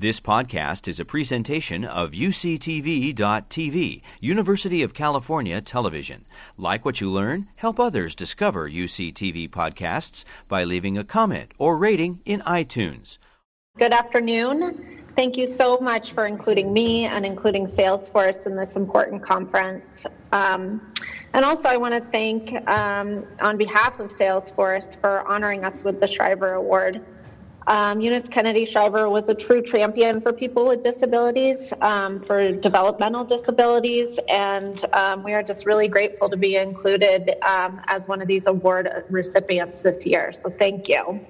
This podcast is a presentation of UCTV.tv, University of California Television. Like what you learn, help others discover UCTV podcasts by leaving a comment or rating in iTunes. Good afternoon. Thank you so much for including me and including Salesforce in this important conference. Um, and also, I want to thank, um, on behalf of Salesforce, for honoring us with the Shriver Award. Um, Eunice Kennedy Shriver was a true champion for people with disabilities, um, for developmental disabilities, and um, we are just really grateful to be included um, as one of these award recipients this year. So thank you.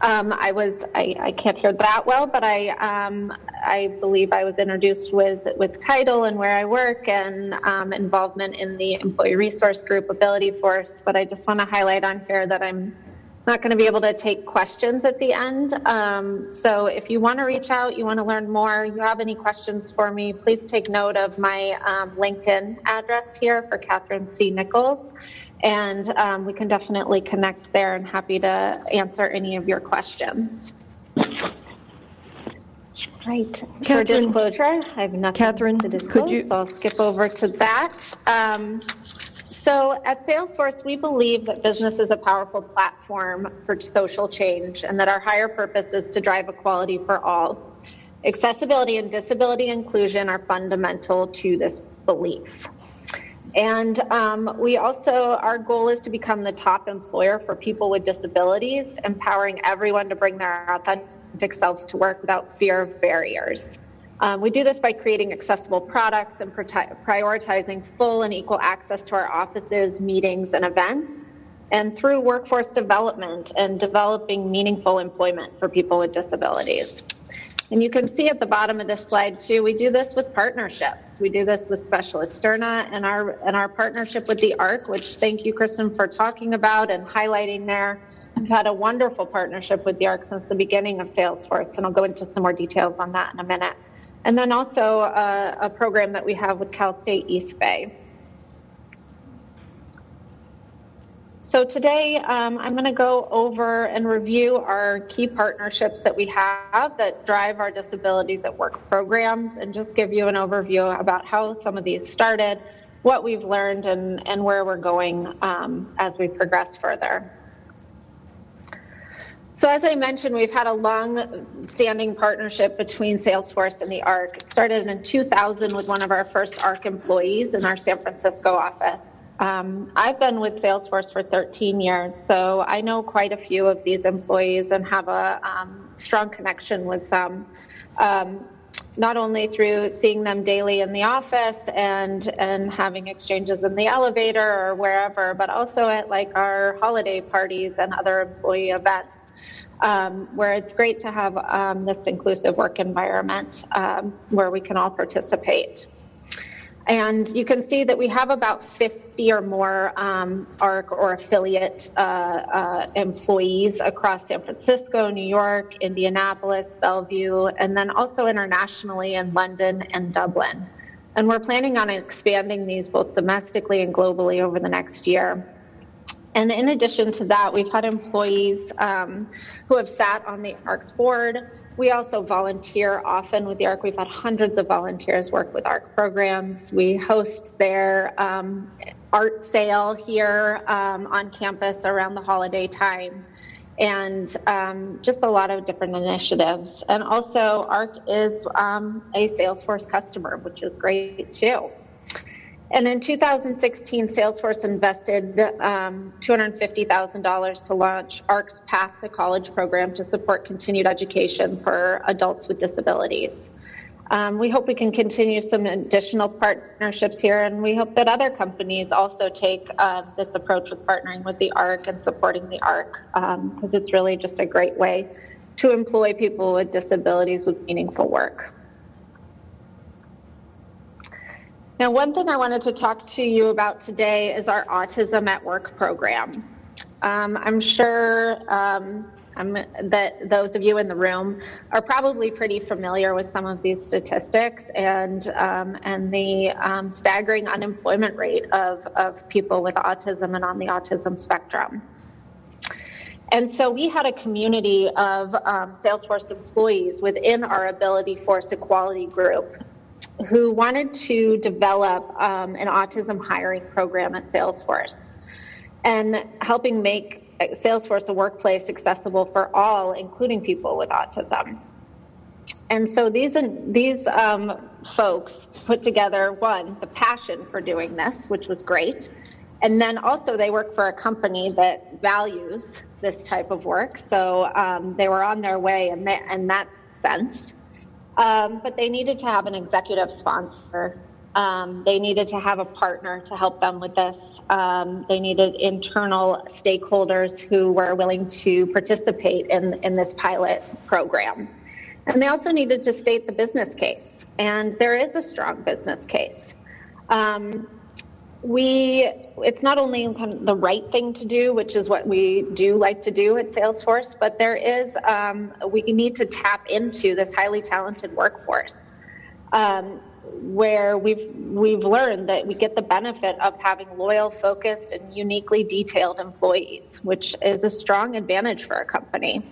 Um, I was I, I, can't hear that well, but I um, I believe I was introduced with with title and where I work and involvement in the employee resource group Ability Force. But I just want to highlight on here that I'm not going to be able to take questions at the end. Um, so if you want to reach out, you want to learn more, you have any questions for me, please take note of my um, LinkedIn address here for Catherine C. Nichols. And um, we can definitely connect there and happy to answer any of your questions. Right. Catherine, for disclosure, I have nothing Catherine, to disclose, could you... so I'll skip over to that. So at Salesforce, we believe that business is a powerful platform for social change and that our higher purpose is to drive equality for all. Accessibility and disability inclusion are fundamental to this belief. And um, we also, our goal is to become the top employer for people with disabilities, empowering everyone to bring their authentic selves to work without fear of barriers. Um, we do this by creating accessible products and prioritizing full and equal access to our offices, meetings, and events, and through workforce development and developing meaningful employment for people with disabilities. And you can see at the bottom of this slide too, we do this with partnerships. We do this with Specialisterne and our and our partnership with the ARC, which thank you, Kristen, for talking about and highlighting there. We've had a wonderful partnership with the ARC since the beginning of Salesforce, and I'll go into some more details on that in a minute. And then also a, a program that we have with Cal State East Bay. So today um, I'm going to go over and review our key partnerships that we have that drive our disabilities at work programs and just give you an overview about how some of these started, what we've learned, and, and where we're going um, as we progress further. So as I mentioned, we've had a long-standing partnership between Salesforce and the ARC. It started in 2000 with one of our first ARC employees in our San Francisco office. Um, I've been with Salesforce for 13 years, so I know quite a few of these employees and have a um, strong connection with them. Um, not only through seeing them daily in the office and and having exchanges in the elevator or wherever, but also at like our holiday parties and other employee events um, where it's great to have um, this inclusive work environment um, where we can all participate. And you can see that we have about 50 or more um, ARC or affiliate uh, uh, employees across San Francisco, New York, Indianapolis, Bellevue, and then also internationally in London and Dublin. And we're planning on expanding these both domestically and globally over the next year. And in addition to that, we've had employees um, who have sat on the ARC's board. We also volunteer often with the ARC. We've had hundreds of volunteers work with ARC programs. We host their um, art sale here um, on campus around the holiday time. And um, just a lot of different initiatives. And also, ARC is um, a Salesforce customer, which is great too. And in 2016, Salesforce invested um, $250,000 to launch ARC's Path to College program to support continued education for adults with disabilities. Um, we hope we can continue some additional partnerships here, and we hope that other companies also take uh, this approach with partnering with the ARC and supporting the ARC, because um, it's really just a great way to employ people with disabilities with meaningful work. Now, one thing I wanted to talk to you about today is our Autism at Work program. Um, I'm sure um, I'm, that those of you in the room are probably pretty familiar with some of these statistics and um, and the um, staggering unemployment rate of, of people with autism and on the autism spectrum. And so we had a community of um, Salesforce employees within our Ability Force Equality group who wanted to develop um, an autism hiring program at Salesforce and helping make Salesforce a workplace accessible for all, including people with autism. And so these these um, folks put together one the passion for doing this, which was great, and then also they work for a company that values this type of work. So um, they were on their way that, in that sense. Um, but they needed to have an executive sponsor. Um, they needed to have a partner to help them with this. Um, they needed internal stakeholders who were willing to participate in, in this pilot program. And they also needed to state the business case. And there is a strong business case. Um, we it's not only kind of the right thing to do which is what we do like to do at salesforce but there is um, we need to tap into this highly talented workforce um, where we've we've learned that we get the benefit of having loyal focused and uniquely detailed employees which is a strong advantage for a company.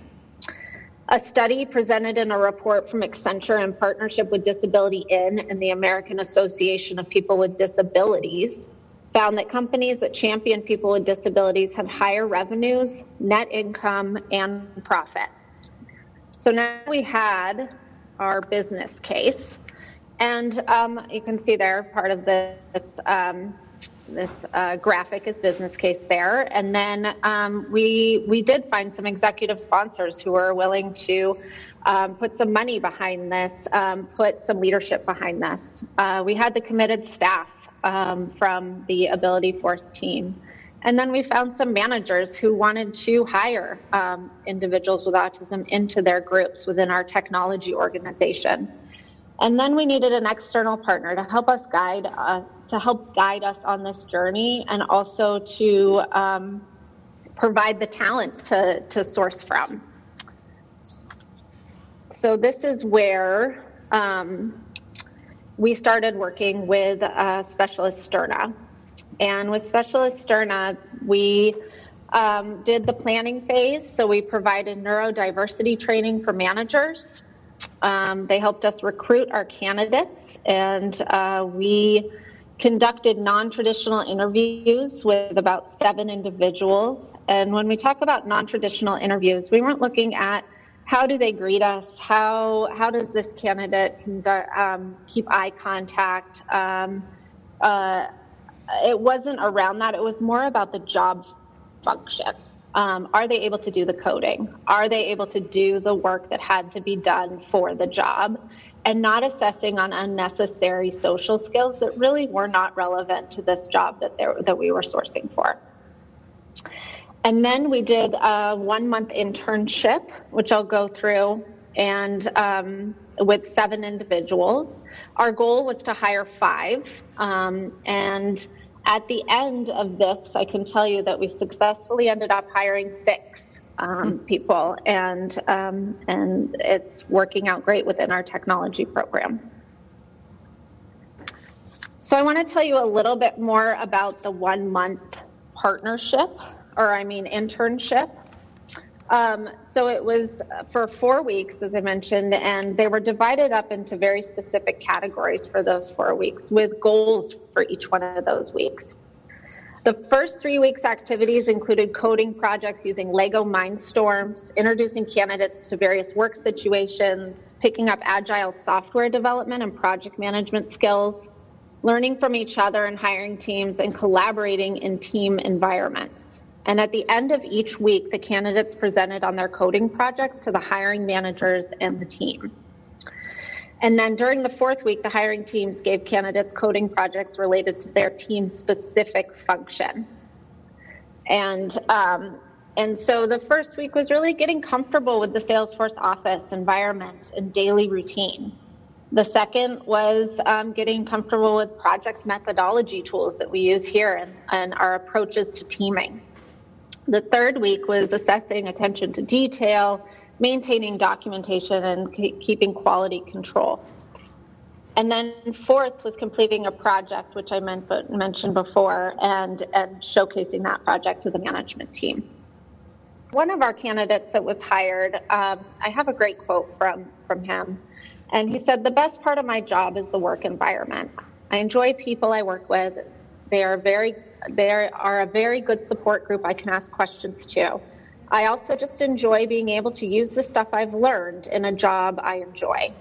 A study presented in a report from Accenture in partnership with Disability In and the American Association of People with Disabilities found that companies that champion people with disabilities have higher revenues, net income, and profit. So now we had our business case, and um, you can see there part of this um, this uh, graphic is business case there, and then um, we we did find some executive sponsors who were willing to. Um, put some money behind this, um, put some leadership behind this. Uh, we had the committed staff um, from the Ability Force team. And then we found some managers who wanted to hire um, individuals with autism into their groups within our technology organization. And then we needed an external partner to help us guide uh, to help guide us on this journey, and also to um, provide the talent to to source from. So this is where um, we started working with uh, Specialisterne. And with Specialisterne, we um, did the planning phase. So we provided neurodiversity training for managers. Um, they helped us recruit our candidates, and uh, we conducted non traditional interviews with about seven individuals. And when we talk about non traditional interviews, we weren't looking at how do they greet us? How how does this candidate um, keep eye contact? Um, uh, it wasn't around that. It was more about the job function. Um, are they able to do the coding? Are they able to do the work that had to be done for the job? And not assessing on unnecessary social skills that really were not relevant to this job that, that we were sourcing for. And then we did a one month internship, which I'll go through, and um, with seven individuals. Our goal was to hire five. Um, and at the end of this, I can tell you that we successfully ended up hiring six um, hmm. people, and, um, and it's working out great within our technology program. So, I want to tell you a little bit more about the one month partnership or I mean internship. Um, so it was for four weeks, as I mentioned, and they were divided up into very specific categories for those four weeks with goals for each one of those weeks. The first three weeks' activities included coding projects using Lego Mindstorms, introducing candidates to various work situations, picking up agile software development and project management skills, learning from each other and hiring teams, and collaborating in team environments. And at the end of each week, the candidates presented on their coding projects to the hiring managers and the team. And then during the fourth week, the hiring teams gave candidates coding projects related to their team specific function. And um, and so the first week was really getting comfortable with the Salesforce office environment and daily routine. The second was um, getting comfortable with project methodology tools that we use here and, and our approaches to teaming. The third week was assessing attention to detail, maintaining documentation, and keeping quality control. And then fourth was completing a project, which I meant, mentioned before, and, and showcasing that project to the management team. One of our candidates that was hired, um, I have a great quote from, from him. And he said, The best part of my job is the work environment. I enjoy people I work with. They are very they are a very good support group I can ask questions to. I also just enjoy being able to use the stuff I've learned in a job I enjoy.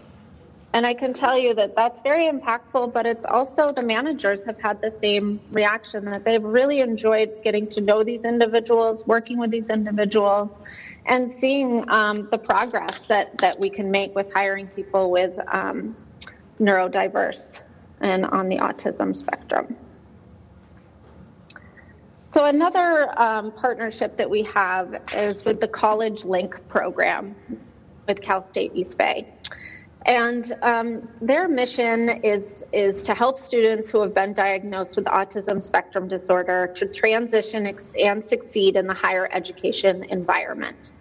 And I can tell you that that's very impactful, but it's also the managers have had the same reaction that they've really enjoyed getting to know these individuals, working with these individuals, and seeing um, the progress that, that we can make with hiring people with um, neurodiverse and on the autism spectrum. So, another um, partnership that we have is with the College Link program with Cal State East Bay. And um, their mission is, is to help students who have been diagnosed with autism spectrum disorder to transition and succeed in the higher education environment.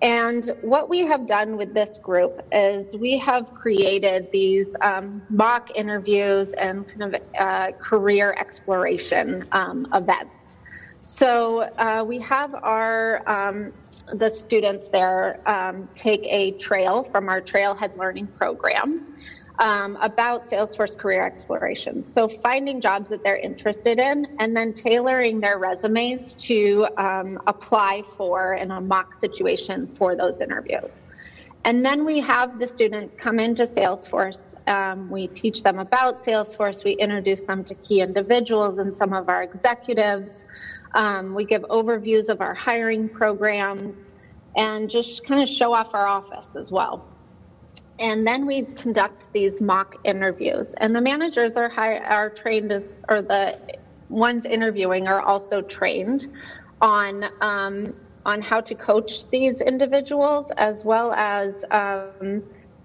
And what we have done with this group is we have created these um, mock interviews and kind of uh, career exploration um, events. So uh, we have our um, the students there um, take a trail from our Trailhead Learning Program um, about Salesforce career exploration. So, finding jobs that they're interested in and then tailoring their resumes to um, apply for in a mock situation for those interviews. And then we have the students come into Salesforce. Um, we teach them about Salesforce. We introduce them to key individuals and some of our executives. Um, we give overviews of our hiring programs and just kind of show off our office as well. And then we conduct these mock interviews, and the managers are high, are trained as, or the ones interviewing are also trained on um, on how to coach these individuals as well as um,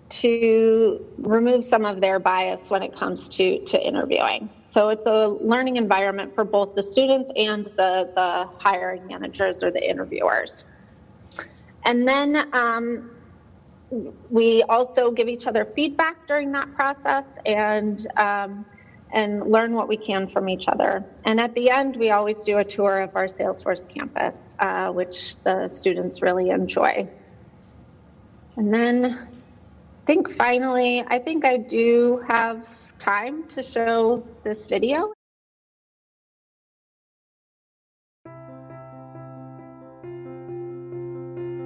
to remove some of their bias when it comes to to interviewing. So it's a learning environment for both the students and the, the hiring managers or the interviewers. And then um, we also give each other feedback during that process and um, and learn what we can from each other. And at the end, we always do a tour of our Salesforce campus, uh, which the students really enjoy. And then I think finally, I think I do have time to show this video.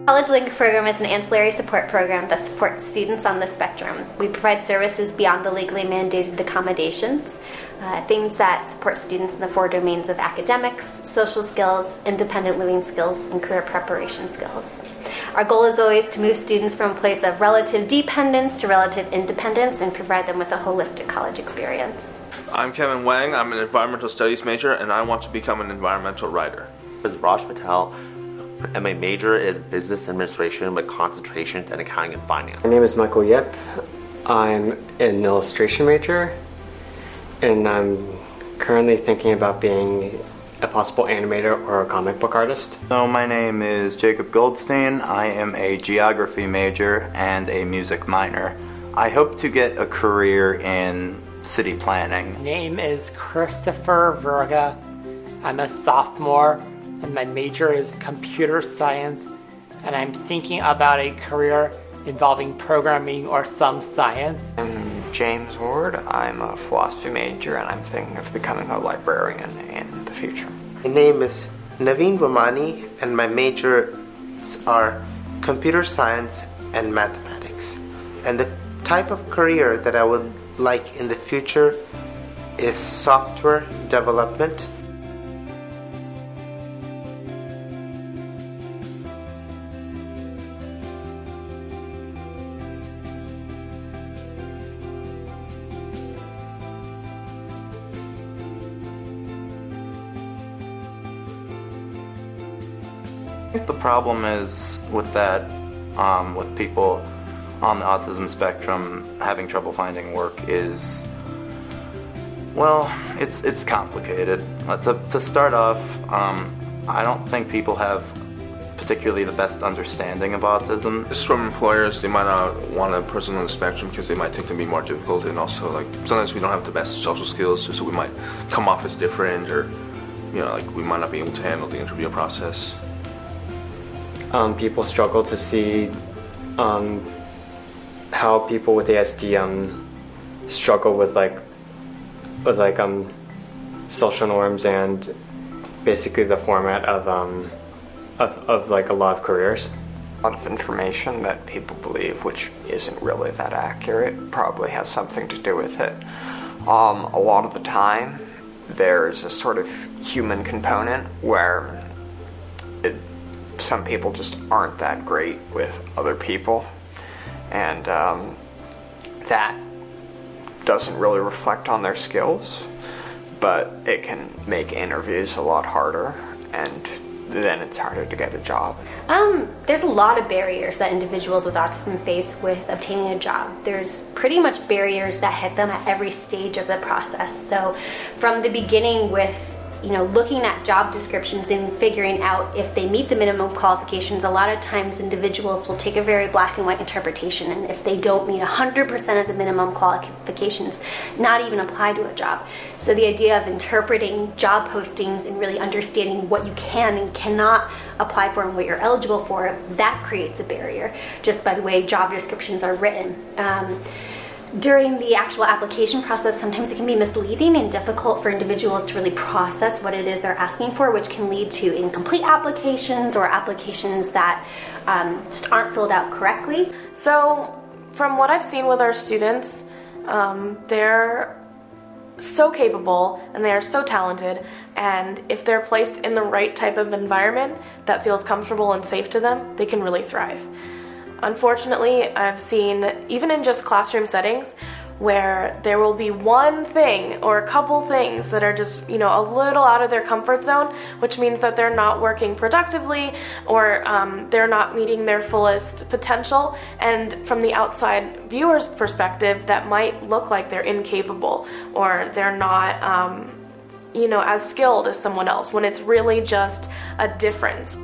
College Link program is an ancillary support program that supports students on the spectrum. We provide services beyond the legally mandated accommodations, uh, things that support students in the four domains of academics, social skills, independent living skills, and career preparation skills. Our goal is always to move students from a place of relative dependence to relative independence and provide them with a holistic college experience. I'm Kevin Wang. I'm an environmental studies major and I want to become an environmental writer. This is Raj Patel and my major is business administration with concentrations in accounting and finance. My name is Michael Yip. I'm an illustration major and I'm currently thinking about being a possible animator or a comic book artist. So, my name is Jacob Goldstein. I am a geography major and a music minor. I hope to get a career in city planning. My name is Christopher Verga. I'm a sophomore, and my major is computer science, and I'm thinking about a career involving programming or some science. I'm James Ward. I'm a philosophy major and I'm thinking of becoming a librarian in the future. My name is Naveen Romani and my majors are computer science and mathematics. And the type of career that I would like in the future is software development The problem is with that, um, with people on the autism spectrum having trouble finding work is, well, it's it's complicated. Uh, to, to start off, um, I don't think people have particularly the best understanding of autism. Just from employers, they might not want a person on the spectrum because they might think to be more difficult, and also like sometimes we don't have the best social skills, so we might come off as different, or you know, like we might not be able to handle the interview process. Um, people struggle to see um, how people with ASD um, struggle with like with like um, social norms and basically the format of um, of, of like a lot of careers. A lot of information that people believe, which isn't really that accurate, probably has something to do with it. Um, a lot of the time, there's a sort of human component where some people just aren't that great with other people, and um, that doesn't really reflect on their skills, but it can make interviews a lot harder and then it's harder to get a job? Um, there's a lot of barriers that individuals with autism face with obtaining a job. There's pretty much barriers that hit them at every stage of the process. So, from the beginning with you know, looking at job descriptions and figuring out if they meet the minimum qualifications, a lot of times individuals will take a very black and white interpretation, and if they don't meet 100% of the minimum qualifications, not even apply to a job. So, the idea of interpreting job postings and really understanding what you can and cannot apply for and what you're eligible for, that creates a barrier just by the way job descriptions are written. Um, during the actual application process, sometimes it can be misleading and difficult for individuals to really process what it is they're asking for, which can lead to incomplete applications or applications that um, just aren't filled out correctly. So, from what I've seen with our students, um, they're so capable and they are so talented, and if they're placed in the right type of environment that feels comfortable and safe to them, they can really thrive. Unfortunately, I've seen, even in just classroom settings, where there will be one thing or a couple things that are just, you know, a little out of their comfort zone, which means that they're not working productively or um, they're not meeting their fullest potential. And from the outside viewer's perspective, that might look like they're incapable or they're not. Um, you know, as skilled as someone else when it's really just a difference.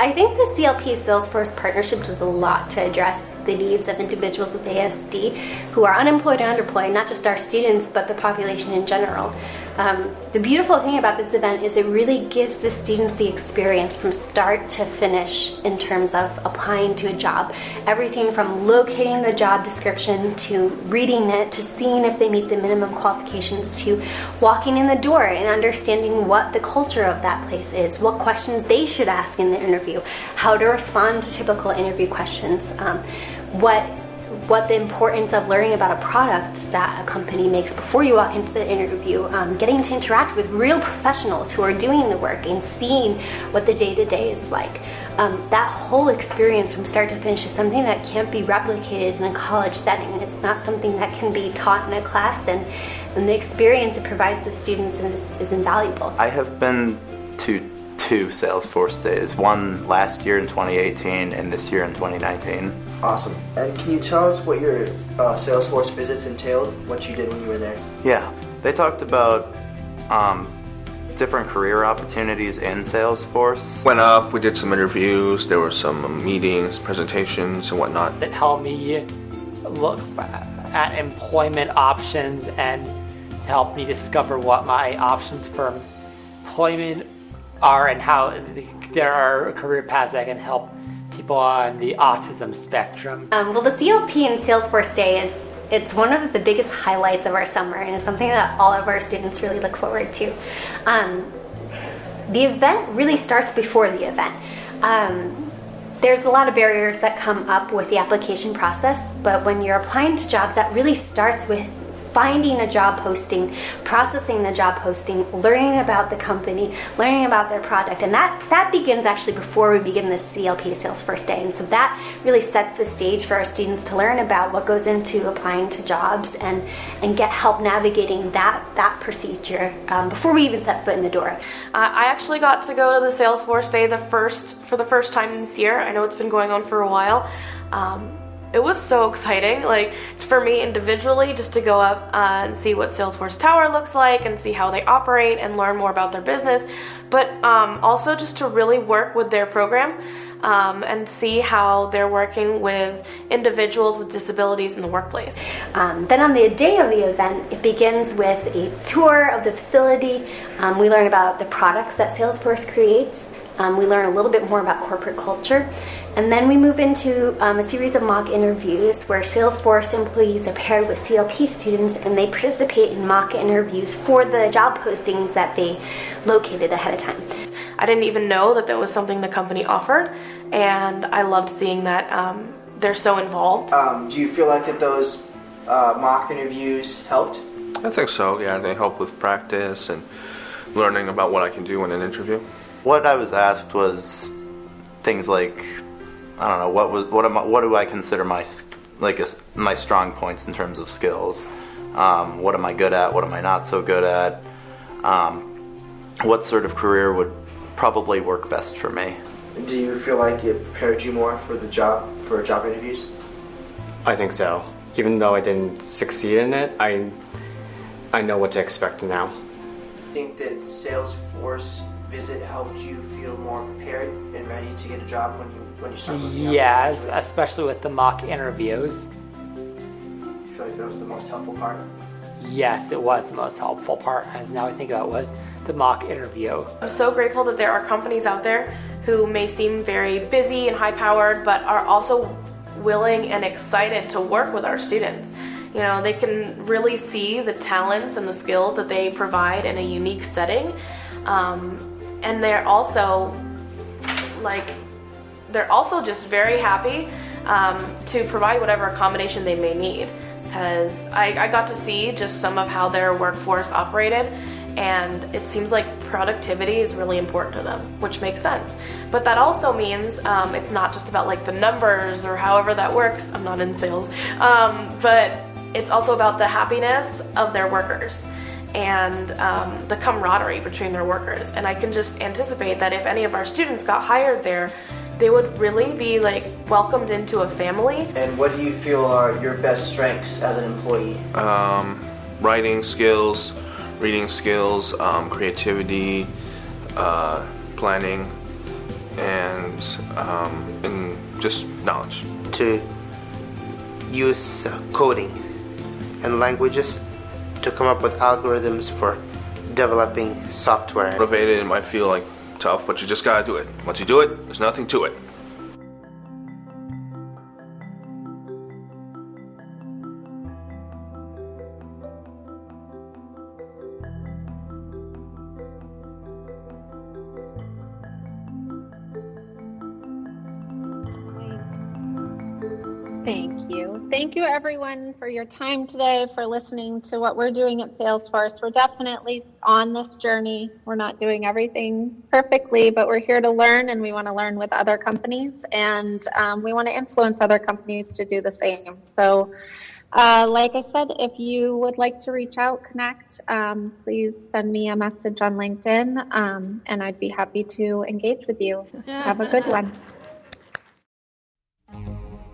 I think the CLP Salesforce partnership does a lot to address the needs of individuals with ASD who are unemployed and underemployed, not just our students, but the population in general. Um, the beautiful thing about this event is it really gives the students the experience from start to finish in terms of applying to a job. Everything from locating the job description to reading it to seeing if they meet the minimum qualifications to walking in the door and understanding what the culture of that place is, what questions they should ask in the interview, how to respond to typical interview questions, um, what what the importance of learning about a product that a company makes before you walk into the interview, um, getting to interact with real professionals who are doing the work and seeing what the day to day is like. Um, that whole experience from start to finish is something that can't be replicated in a college setting. It's not something that can be taught in a class, and, and the experience it provides the students is, is invaluable. I have been to two Salesforce days, one last year in 2018 and this year in 2019. Awesome. And can you tell us what your uh, Salesforce visits entailed, what you did when you were there? Yeah, they talked about um, different career opportunities in Salesforce. Went up, we did some interviews, there were some meetings, presentations, and whatnot. That helped me look at employment options and to help me discover what my options for employment are and how there are career paths that can help people on the autism spectrum? Um, well, the CLP and Salesforce Day is it's one of the biggest highlights of our summer, and it's something that all of our students really look forward to. Um, the event really starts before the event. Um, there's a lot of barriers that come up with the application process, but when you're applying to jobs, that really starts with finding a job posting, processing the job posting, learning about the company, learning about their product. And that, that begins actually before we begin the CLP Salesforce Day. And so that really sets the stage for our students to learn about what goes into applying to jobs and, and get help navigating that, that procedure um, before we even set foot in the door. I actually got to go to the Salesforce Day the first for the first time this year. I know it's been going on for a while. Um, it was so exciting like for me individually just to go up uh, and see what salesforce tower looks like and see how they operate and learn more about their business but um, also just to really work with their program um, and see how they're working with individuals with disabilities in the workplace. Um, then on the day of the event, it begins with a tour of the facility. Um, we learn about the products that Salesforce creates. Um, we learn a little bit more about corporate culture. And then we move into um, a series of mock interviews where Salesforce employees are paired with CLP students and they participate in mock interviews for the job postings that they located ahead of time. I didn't even know that that was something the company offered, and I loved seeing that um, they're so involved. Um, do you feel like that those uh, mock interviews helped? I think so. Yeah, they help with practice and learning about what I can do in an interview. What I was asked was things like, I don't know, what was what am I, what do I consider my like a s my strong points in terms of skills? Um, what am I good at? What am I not so good at? Um, what sort of career would probably work best for me? Do you feel like it prepared you more for the job, for job interviews? I think so. Even though I didn't succeed in it, I I know what to expect now. I think that Salesforce visit helped you feel more prepared and ready to get a job when you when you start looking out? Yes, especially with the mock interviews. I feel like that was the most helpful part. Yes, it was the most helpful part. As now I think about it, was the mock interview. I'm so grateful that there are companies out there who may seem very busy and high powered, but are also willing and excited to work with our students. You know, they can really see the talents and the skills that they provide in a unique setting. Um, and they're also like, they're also just very happy um, to provide whatever accommodation they may need. Because I, I got to see just some of how their workforce operated, and it seems like productivity is really important to them, which makes sense. But that also means um, it's not just about like the numbers or however that works. I'm not in sales, um, but it's also about the happiness of their workers and um, the camaraderie between their workers. And I can just anticipate that if any of our students got hired there, they would really be like welcomed into a family. And what do you feel are your best strengths as an employee? Um, writing skills, reading skills, um, creativity, uh, planning, and um, and just knowledge. to use uh, coding and languages to come up with algorithms for developing software. Motivated, it might feel like tough, but you just gotta do it. Once you do it, there's nothing to it. You. Thank you, everyone, for your time today, for listening to what we're doing at Salesforce. We're definitely on this journey. We're not doing everything perfectly, but we're here to learn and we want to learn with other companies and um, we want to influence other companies to do the same. So, uh, like I said, if you would like to reach out, connect, um, please send me a message on LinkedIn um, and I'd be happy to engage with you. Have a good one.